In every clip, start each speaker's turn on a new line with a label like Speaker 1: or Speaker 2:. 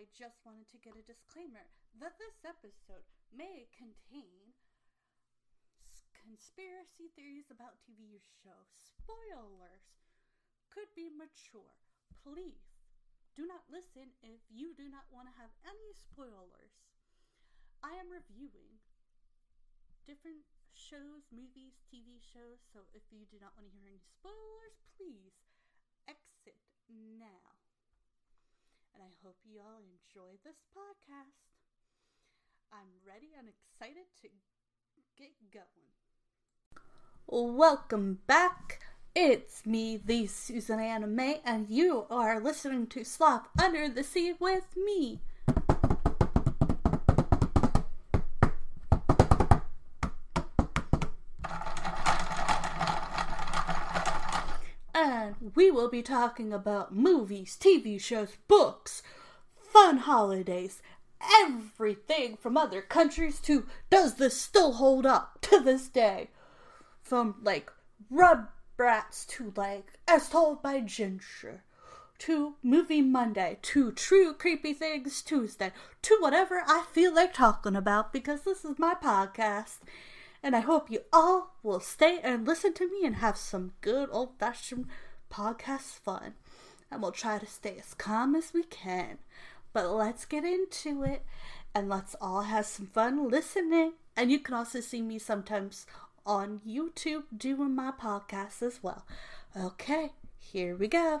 Speaker 1: I just wanted to get a disclaimer that this episode may contain conspiracy theories about TV shows, spoilers, could be mature. Please do not listen if you do not want to have any spoilers. I am reviewing different shows, movies, TV shows, so if you do not want to hear any spoilers, please exit now. And I hope you all enjoy this podcast. I'm ready and excited to get going. Welcome back. It's me, the Susanna May, and you are listening to Slop Under the Sea with me. We will be talking about movies, TV shows, books, fun holidays, everything from other countries to does this still hold up to this day? From like Rugrats to like As Told by Ginger to Movie Monday to True Creepy Things Tuesday to whatever I feel like talking about because this is my podcast. And I hope you all will stay and listen to me and have some good old fashioned podcast fun. And we'll try to stay as calm as we can. But let's get into it and let's all have some fun listening. And you can also see me sometimes on YouTube doing my podcast as well. Okay, here we go.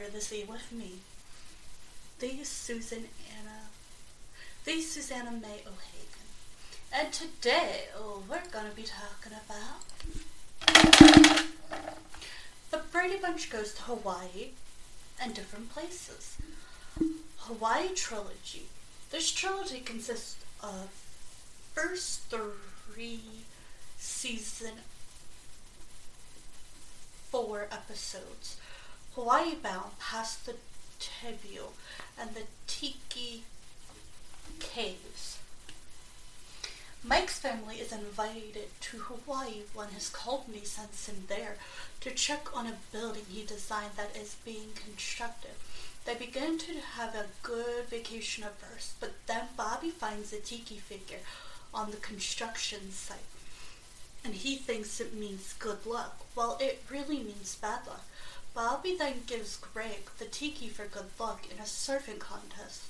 Speaker 1: Sea with me, These Susan Anna, the Susanna May O'Hagan. And today oh, we're going to be talking about The Brady Bunch Goes to Hawaii, and different places. Hawaii Trilogy. This trilogy consists of first three season four episodes. Hawaii Bound past the Tabu and the Tiki Caves. Mike's family is invited to Hawaii when his company sends him there to check on a building he designed that is being constructed. They begin to have a good vacation at first, but then Bobby finds a tiki figure on the construction site. And he thinks it means good luck, while it really means bad luck. Bobby then gives Greg the tiki for good luck in a surfing contest.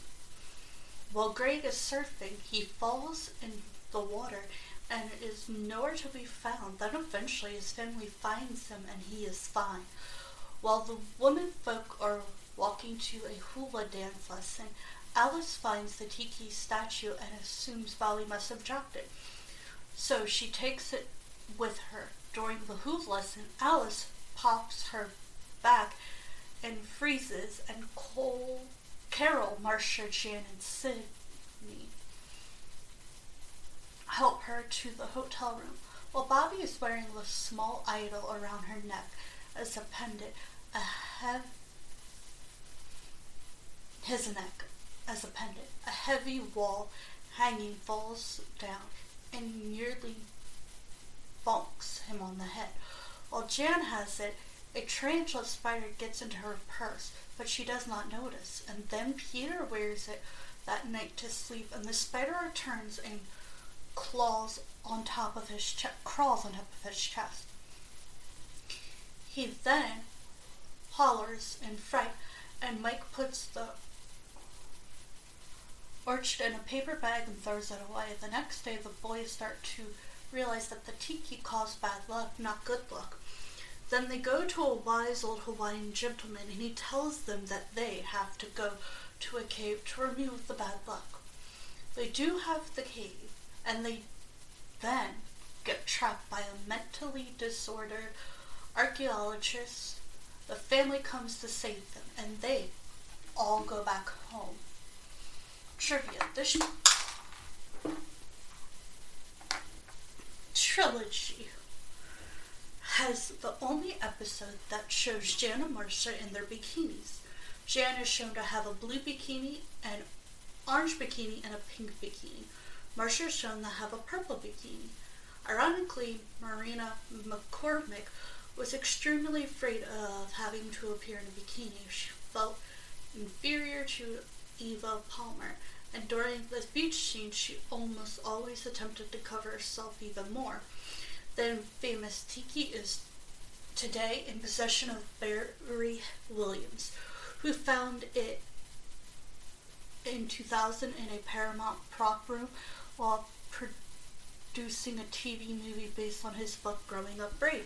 Speaker 1: While Greg is surfing, he falls in the water and is nowhere to be found. Then eventually his family finds him and he is fine. While the women folk are walking to a hula dance lesson, Alice finds the tiki statue and assumes Bobby must have dropped it. So she takes it with her. During the hula lesson, Alice pops her back and freezes, and Cole, Carol, Marcia, Jan, and Cindy help her to the hotel room, while Bobby is wearing the small idol around her neck as a pendant, a heavy his neck as a pendant. A heavy wall hanging falls down and nearly bonks him on the head. While Jan has it, a tarantula spider gets into her purse, but she does not notice. And then Peter wears it that night to sleep, and the spider returns and claws on top of his chest, crawls on top of his chest. He then hollers in fright, and Mike puts the orchid in a paper bag and throws it away. The next day, the boys start to realize that the tiki caused bad luck, not good luck. Then they go to a wise old Hawaiian gentleman and he tells them that they have to go to a cave to remove the bad luck. They do have the cave and they then get trapped by a mentally disordered archaeologist. The family comes to save them and they all go back home. Trivia. This trilogy has the only episode that shows Jan and Marcia in their bikinis. Jan is shown to have a blue bikini, an orange bikini, and a pink bikini. Marcia is shown to have a purple bikini. Ironically, Maureen McCormick was extremely afraid of having to appear in a bikini. She felt inferior to Eve Plumb, and during this beach scene, she almost always attempted to cover herself even more. The famous tiki is today in possession of Barry Williams, who found it in 2000 in a Paramount prop room while producing a TV movie based on his book Growing Up Brady.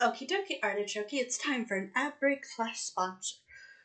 Speaker 1: Okie dokie, artichoke, it's time for an ad break slash sponsor.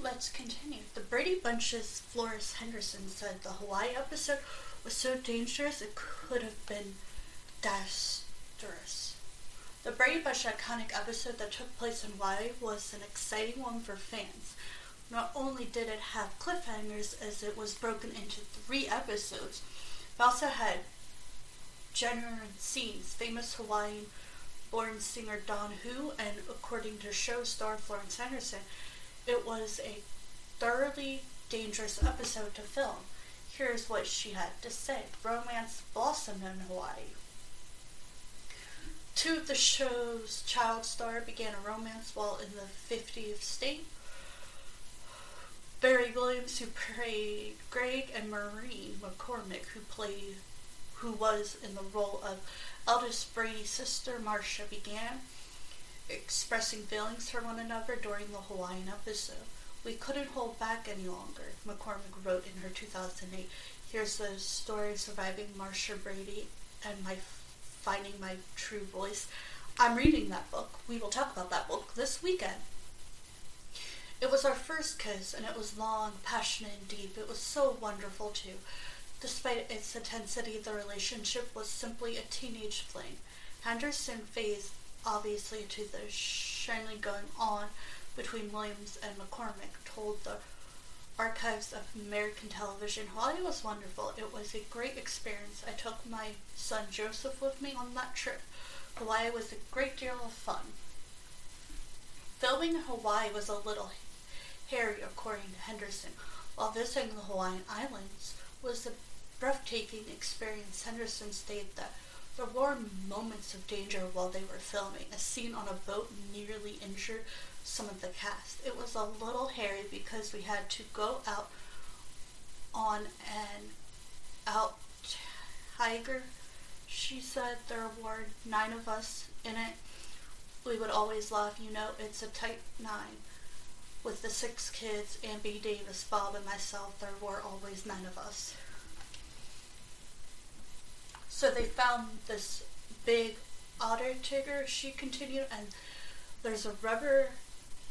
Speaker 1: Let's continue. The Brady Bunch's Florence Henderson said the Hawaii episode was so dangerous it could have been disastrous. The Brady Bunch iconic episode that took place in Hawaii was an exciting one for fans. Not only did it have cliffhangers as it was broken into three episodes, but also had genre and scenes. Famous Hawaiian born singer Don Ho, and according to show star Florence Henderson, it was a thoroughly dangerous episode to film. Here's what she had to say Romance blossomed in Hawaii. Two of the show's child star began a romance while in the 50th state. Barry Williams, who played Greg, and Maureen McCormick, who played, who was in the role of eldest Brady's sister, Marcia, began expressing feelings for one another during the Hawaiian episode. We couldn't hold back any longer, McCormick wrote in her 2008. Here's the story of surviving Marcia Brady and my finding my true voice. I'm reading that book. We will talk about that book this weekend. It was our first kiss, and it was long, passionate, and deep. It was so wonderful, too. Despite its intensity, the relationship was simply a teenage fling. Henderson phased, obviously, to the shyly going on between Williams and McCormick, told the archives of American television. Hawaii was wonderful. It was a great experience. I took my son Joseph with me on that trip. Hawaii was a great deal of fun. Filming in Hawaii was a little hairy, according to Henderson. While visiting the Hawaiian Islands was a breathtaking experience, Henderson stated that there were moments of danger while they were filming. A scene on a boat nearly injured some of the cast. It was a little hairy because we had to go out on an out tiger. She said there were nine of us in it. We would always laugh, you know, it's a tight nine. With the six kids, Ann B. Davis, Bob, and myself, there were always nine of us. So they found this big outrigger, she continued, and there's a rubber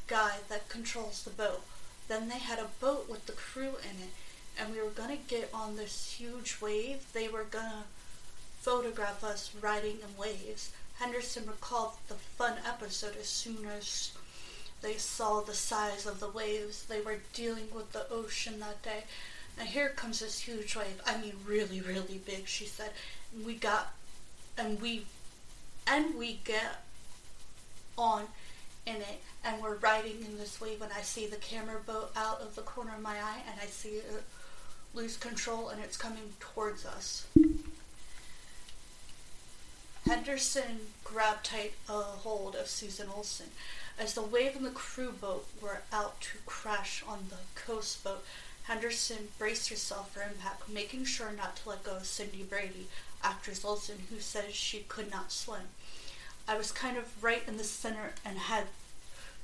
Speaker 1: guy that controls the boat. Then they had a boat with the crew in it, and we were gonna get on this huge wave. They were gonna photograph us riding in waves. Henderson recalled the fun episode as soon as they saw the size of the waves. They were dealing with the ocean that day. And here comes this huge wave. I mean, really, really big, she said. We got, and we, and we get on in it and we're riding in this wave and I see the camera boat out of the corner of my eye and I see it lose control and it's coming towards us. Henderson grabbed tight a hold of Susan Olson. As the wave and the crew boat were out to crash on the coast boat, Henderson braced herself for impact, making sure not to let go of Cindy Brady, actress Olson, who said she could not swim. I was kind of right in the center and had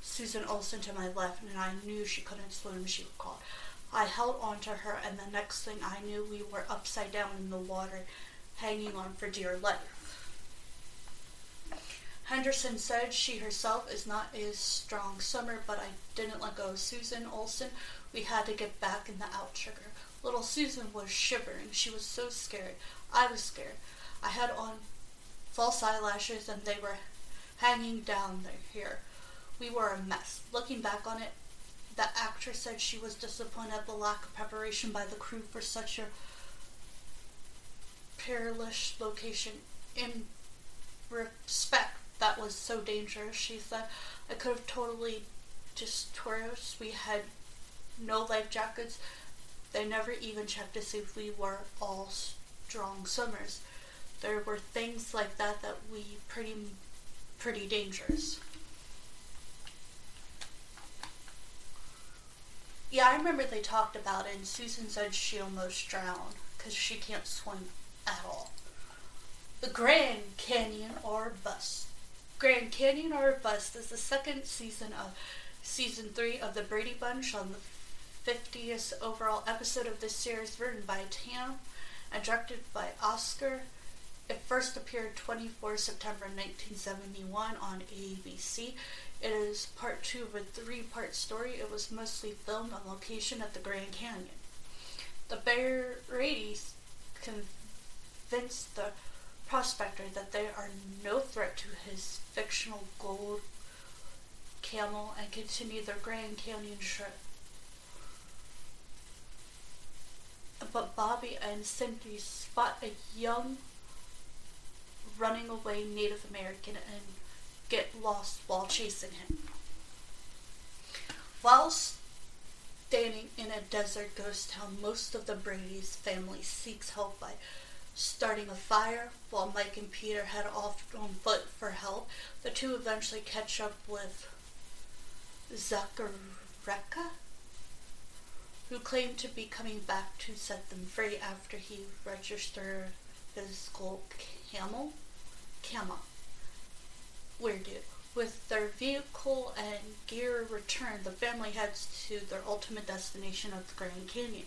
Speaker 1: Susan Olson to my left, and I knew she couldn't swim, she recalled. I held on to her, and the next thing I knew, we were upside down in the water, hanging on for dear life. Henderson said she herself is not a strong swimmer, but I didn't let go of Susan Olson. We had to get back in the outrigger. Little Susan was shivering. She was so scared. I was scared. I had on false eyelashes and they were hanging down their hair. We were a mess. Looking back on it, the actress said she was disappointed at the lack of preparation by the crew for such a perilous location. In respect, that was so dangerous, she said. I could have totally destroyed us. We had no life jackets. They never even checked to see if we were all strong swimmers there were things like that that we pretty pretty dangerous. Yeah, I remember they talked about it, and Susan said she almost drowned because she can't swim at all. The Grand Canyon or Bust. Grand Canyon or Bust is the second season of season three of the Brady Bunch on the 50th overall episode of this series, written by Tam and directed by Oscar it first appeared 24 September 1971 on ABC. It is part two of a three part story. It was mostly filmed on location at the Grand Canyon. The Brady's convinced the prospector that they are no threat to his fictional gold camel and continue their Grand Canyon trip. But Bobby and Cindy spot a young running away Native American and get lost while chasing him. While standing in a desert ghost town, most of the Brady's family seeks help by starting a fire while Mike and Peter head off on foot for help. The two eventually catch up with Zachariah, who claimed to be coming back to set them free after he registered his school camel. Camel. Weird dude. With their vehicle and gear returned, the family heads to their ultimate destination of the Grand Canyon,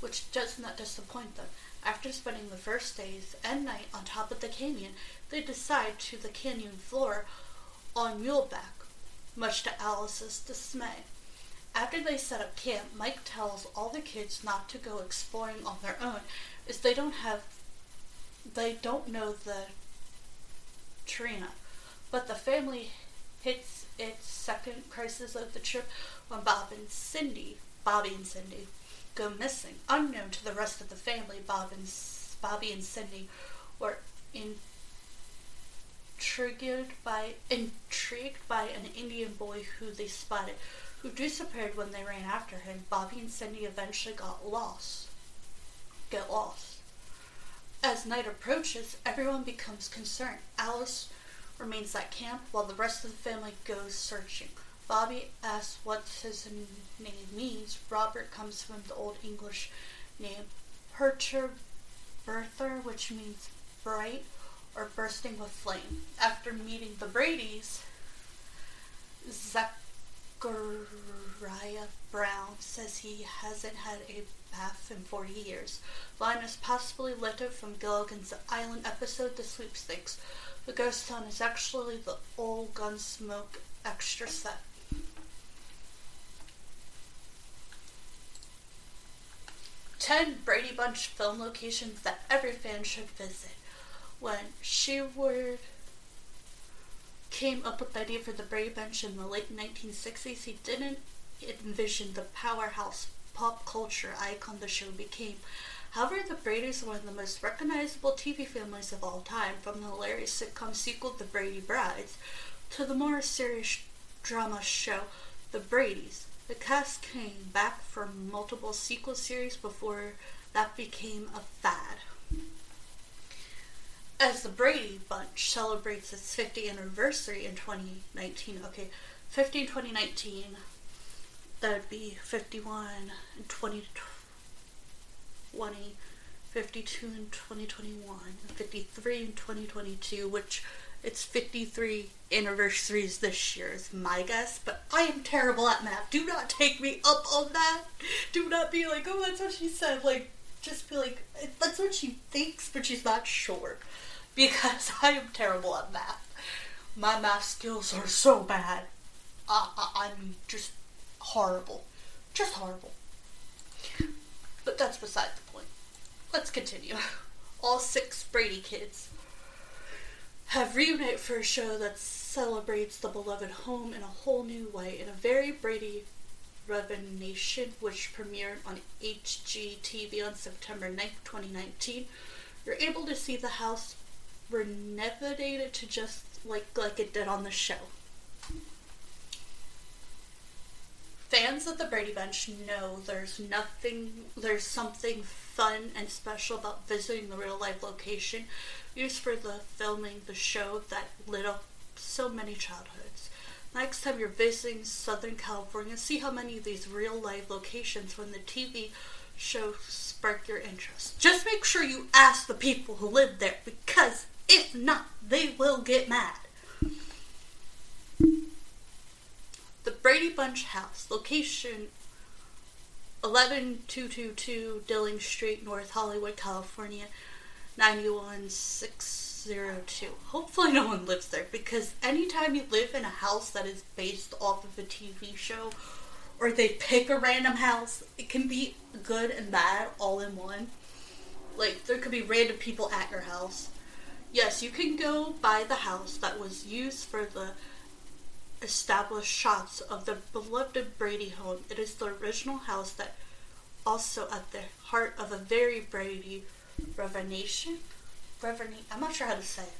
Speaker 1: which does not disappoint them. After spending the first days and night on top of the canyon, they decide to the canyon floor on muleback, much to Alice's dismay. After they set up camp, Mike tells all the kids not to go exploring on their own, as they don't have they don't know the Trina. But the family hits its second crisis of the trip when Bob and Cindy, Bobby and Cindy, go missing. Unknown to the rest of the family, Bob and Bobby and Cindy were intrigued by intrigued by an Indian boy who they spotted, who disappeared when they ran after him. Bobby and Cindy eventually got lost. Get lost. As night approaches, everyone becomes concerned. Alice remains at camp while the rest of the family goes searching. Bobby asks what his name means. Robert comes from the Old English name Perturberther, which means bright or bursting with flame. After meeting the Bradys, Zachariah Brown says he hasn't had a bath in 40 years. Line is possibly lifted from Gilligan's Island episode The Sweepstakes, the ghost town is actually the old Gunsmoke extra set. Ten Brady Bunch film locations that every fan should visit. When Sherwood came up with the idea for the Brady Bunch in the late 1960s, he didn't envision the powerhouse pop culture icon the show became. However, the Brady's are one of the most recognizable TV families of all time, from the hilarious sitcom sequel The Brady Brides to the more serious drama show The Brady's. The cast came back for multiple sequel series before that became a fad. As the Brady Bunch celebrates its 50th anniversary in 2019, okay, 50 in 2019, that would be 51 in 2020. 20, 52 in 2021, 53 in 2022, which it's 53 anniversaries this year is my guess, but I am terrible at math. Do not take me up on that. Do not be like, oh, that's what she said. Like, just be like, that's what she thinks, but she's not sure. Because I am terrible at math. My math skills are so bad. I, I, I'm just horrible. Just horrible. But that's beside the point. Let's continue. All six Brady kids have reunited for a show that celebrates the beloved home in a whole new way in a very Brady revelation which premiered on HGTV on September 9th, 2019. You're able to see the house renovated to just like like it did on the show. fans of the Brady Bunch know there's nothing, there's something fun and special about visiting the real life location used for the filming the show that lit up so many childhoods. Next time you're visiting Southern California, see how many of these real life locations from the TV show spark your interest. Just make sure you ask the people who live there because if not, they will get mad. The Brady Bunch House, location 11222 Dilling Street, North Hollywood, California, 91602. Hopefully, no one lives there because anytime you live in a house that is based off of a TV show or they pick a random house, it can be good and bad all in one. Like, there could be random people at your house. Yes, you can go buy the house that was used for the established shots of the beloved Brady home. It is the original house that also at the heart of a very Brady revelation. Reverend, I'm not sure how to say it.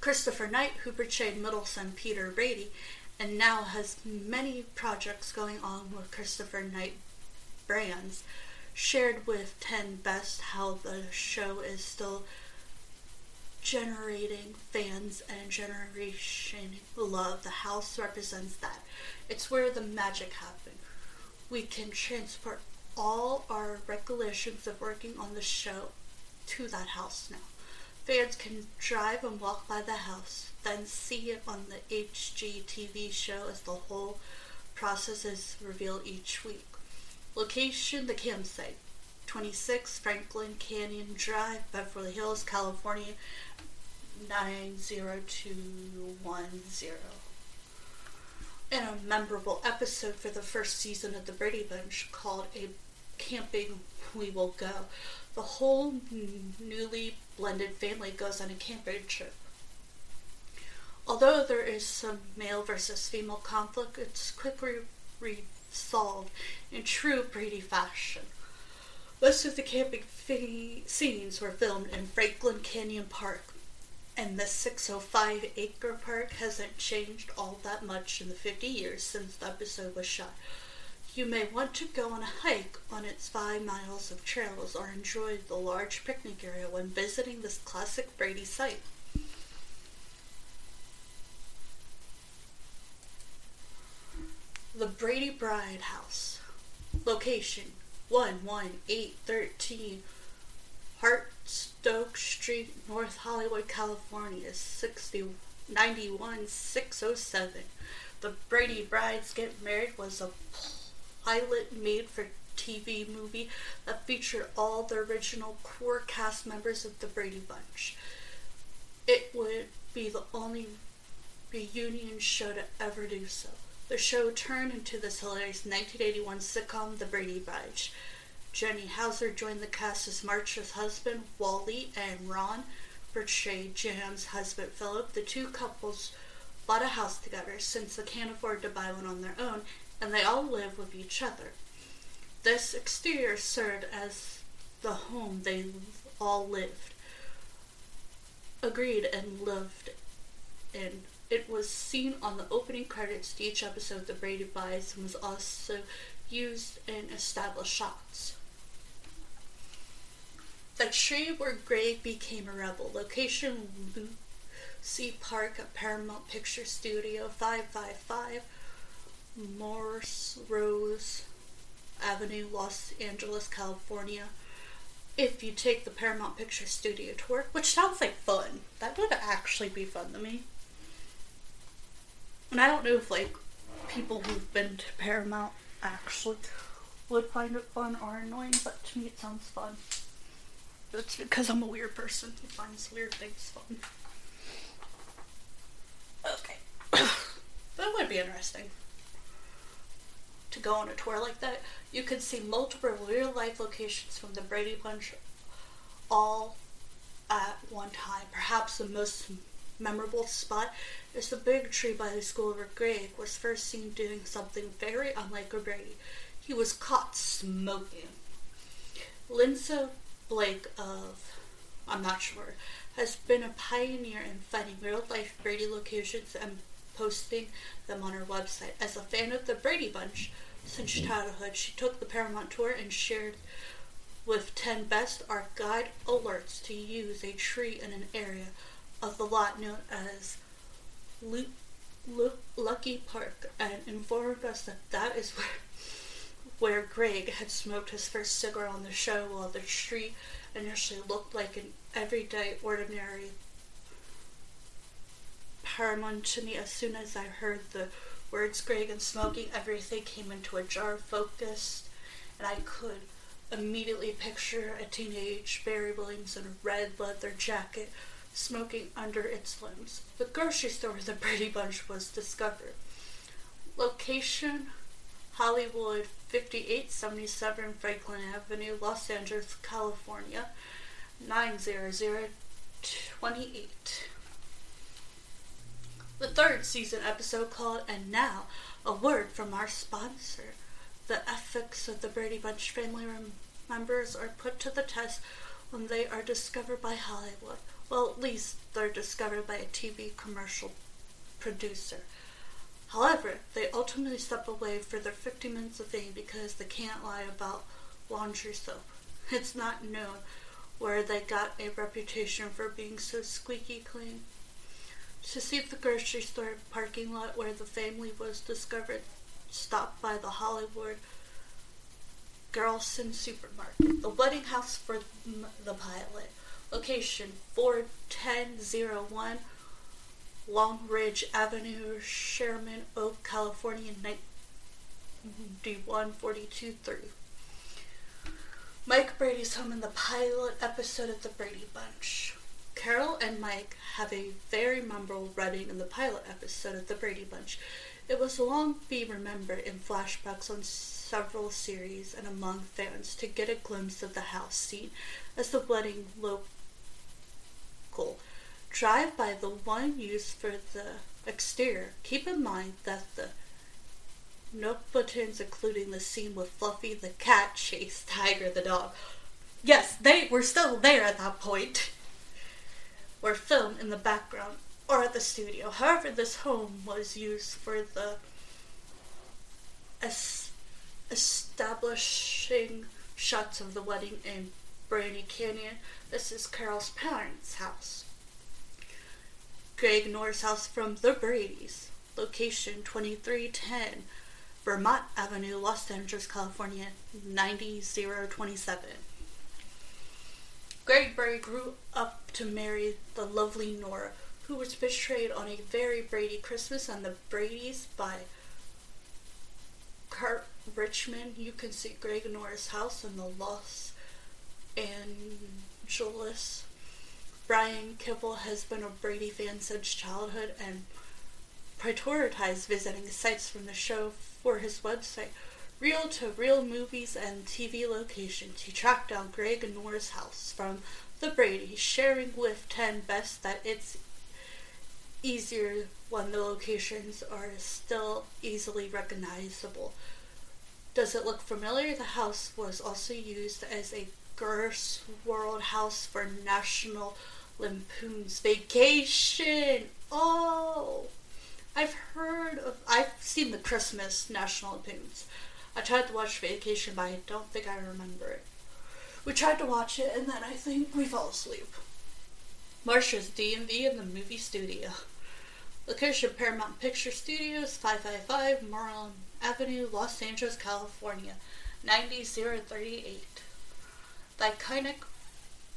Speaker 1: Christopher Knight, who portrayed middle son Peter Brady, and now has many projects going on with Christopher Knight brands, shared with 10 Best how the show is still generating fans and generation love. The house represents that. It's where the magic happened. We can transport all our recollections of working on the show to that house now. Fans can drive and walk by the house, then see it on the HGTV show as the whole process is revealed each week. Location the campsite 26 Franklin Canyon Drive, Beverly Hills, California 90210. In a memorable episode for the first season of the Brady Bunch called A Camping We Will Go, the whole newly blended family goes on a camping trip. Although there is some male versus female conflict, it's quickly resolved in true Brady fashion. Most of the camping scenes were filmed in Franklin Canyon Park, and the 605 acre park hasn't changed all that much in the 50 years since the episode was shot. You may want to go on a hike on its five miles of trails or enjoy the large picnic area when visiting this classic Brady site. The Brady Bride House. Location 11813 Hartsock Street, North Hollywood, California, 607. The Brady Brides Get Married was a pilot made for TV movie that featured all the original core cast members of the Brady Bunch. It would be the only reunion show to ever do so. The show turned into this hilarious 1981 sitcom, The Brady Bunch. Jerry Houser joined the cast as March's husband, Wally, and Ron portrayed Jan's husband, Philip. The two couples bought a house together since they can't afford to buy one on their own, and they all live with each other. This exterior served as the home they all lived, agreed, and lived in. It was seen on the opening credits to each episode of The Brady Bunch and was also used in established shots. The tree where Gray became a rebel. Location Lucy Park at Paramount Picture Studio 555 Morse Rose Avenue, Los Angeles, California. If you take the Paramount Picture Studio tour, which sounds like fun, that would actually be fun to me. And I don't know if like people who've been to Paramount actually would find it fun or annoying, but to me it sounds fun. It's because I'm a weird person who finds weird things fun. Okay. that would be interesting. To go on a tour like that. You could see multiple real life locations from the Brady Bunch all at one time. Perhaps the most memorable spot is the big tree by the school where Greg was first seen doing something very unlike a Brady. He was caught smoking. Lindsay Blake of, I'm not sure, has been a pioneer in finding real life Brady locations and posting them on her website. As a fan of the Brady Bunch since mm-hmm. childhood, she took the Paramount tour and shared with 10 best art guide alerts to use a tree in an area of the lot known as Lu- Lu- Lucky Park and informed us that that is where where Greg had smoked his first cigarette on the show while the street initially looked like an everyday, ordinary paramount to me. As soon as I heard the words Greg and smoking, everything came into a jar focused, and I could immediately picture a teenage Barry Williams in a red leather jacket smoking under its limbs. The grocery store where the Brady Bunch was discovered. Location Hollywood 5877 Franklin Avenue, Los Angeles, California 90028. The third season episode called And Now, a word from our sponsor. The ethics of the Brady Bunch family members are put to the test when they are discovered by Hollywood. Well, at least they're discovered by a TV commercial producer. However, they ultimately step away for their 50 minutes of fame because they can't lie about laundry soap. It's not known where they got a reputation for being so squeaky clean. To see the grocery store parking lot where the family was discovered, stopped by the Hollywood Gerlson Supermarket, the wedding house for the pilot, location 41001 Long Ridge Avenue, Sherman Oak, California, 91423. Mike Brady's home in the pilot episode of The Brady Bunch. Carol and Mike have a very memorable wedding in the pilot episode of The Brady Bunch. It was long be remembered in flashbacks on several series and among fans to get a glimpse of the house scene as the wedding local. Drive by the one used for the exterior. Keep in mind that the note buttons, including the scene with Fluffy the cat chase Tiger the dog. Yes, they were still there at that point. Were filmed in the background or at the studio. However, this home was used for the es- establishing shots of the wedding in Brady Canyon. This is Carol's parents' house. Greg Norris house from the Brady's, location 2310 Vermont Avenue, Los Angeles, California 90027. Greg Brady grew up to marry the lovely Nora, who was portrayed on a very Brady Christmas on the Brady's by Kurt Richmond. You can see Greg Norris' house in the Los Angeles Brian Kibble has been a Brady fan since childhood and prioritized visiting sites from the show for his website, Reel to Real Movies and TV Locations. He tracked down Greg and Nora's house from the Brady, sharing with 10 Best that it's easier when the locations are still easily recognizable. Does it look familiar? The house was also used as a Guinness World House for National Lampoon's Vacation. Oh, I've heard of. I've seen the Christmas National Lampoons. I tried to watch Vacation, but I don't think I remember it. We tried to watch it, and then I think we fell asleep. Marcia's DMV in the movie studio. Location Paramount Picture Studios, 555 Melrose Avenue, Los Angeles, California, 90038. The iconic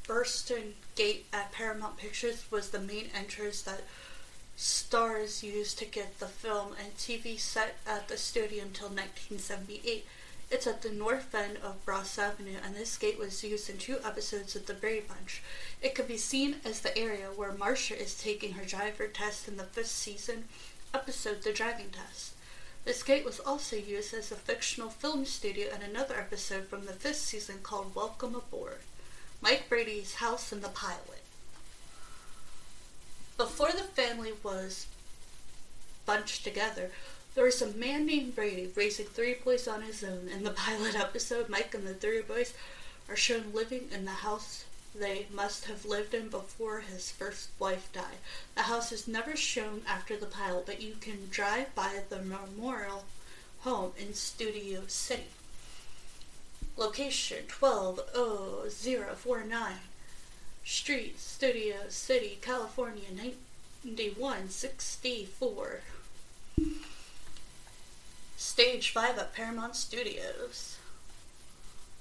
Speaker 1: Burston Gate at Paramount Pictures was the main entrance that stars used to get the film and TV set at the studio until 1978. It's at the north end of Ross Avenue, and this gate was used in two episodes of The Brady Bunch. It could be seen as the area where Marcia is taking her driver test in the fifth season episode, The Driving Test. This gate was also used as a fictional film studio in another episode from the fifth season called Welcome Aboard. Mike Brady's house and the pilot. Before the family was bunched together, there was a man named Brady raising three boys on his own. In the pilot episode, Mike and the three boys are shown living in the house they must have lived in before his first wife died. The house is never shown after the pilot, but you can drive by the memorial home in Studio City. Location 120049. Street, Studio City, California 9164. Stage 5 at Paramount Studios.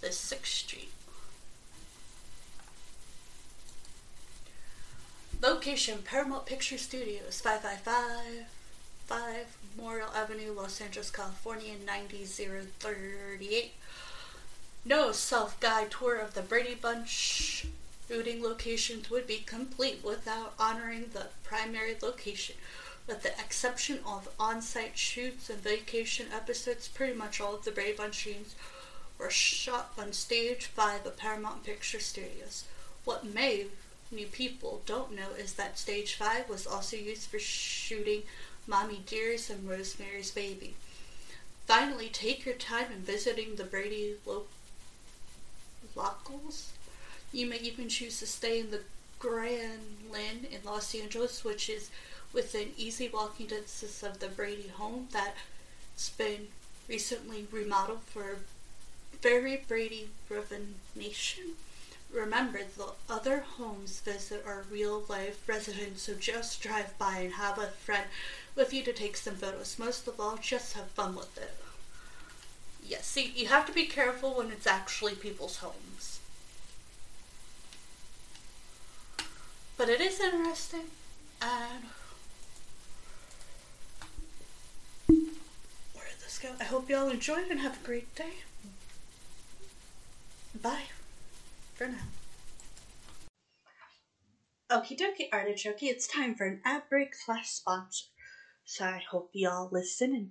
Speaker 1: The 6th Street. Location Paramount Picture Studios 555 5 Memorial Avenue, Los Angeles, California 90038. No self guide tour of the Brady Bunch shooting locations would be complete without honoring the primary location. With the exception of on site shoots and vacation episodes, pretty much all of the Brady Bunch scenes were shot on stage by the Paramount Picture Studios. What many new people don't know is that Stage 5 was also used for shooting Mommy Dearest and Rosemary's Baby. Finally, take your time in visiting the Brady lo- locals. You may even choose to stay in the Grand Lynn in Los Angeles, which is within easy walking distance of the Brady home that's been recently remodeled for very Brady driven nation. Remember, the other homes visit are real life residents, so just drive by and have a friend with you to take some photos. Most of all, just have fun with it. Yes, see, you have to be careful when it's actually people's homes. But it is interesting, and where did this go? I hope y'all enjoyed and have a great day. Bye for now. Okie dokie, artichoke, it's time for an ad break slash sponsor. So I hope y'all listen and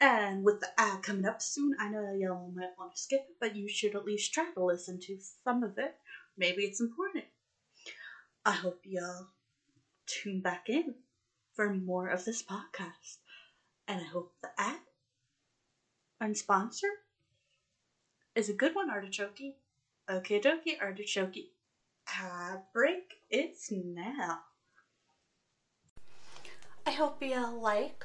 Speaker 1: And with the ad coming up soon, I know y'all might want to skip it, but you should at least try to listen to some of it. Maybe it's important. I hope y'all tune back in for more of this podcast. And I hope the ad and sponsor is a good one, Artichoke. Okay, dokie, Artichoke. Ad break, it's now. I hope y'all like.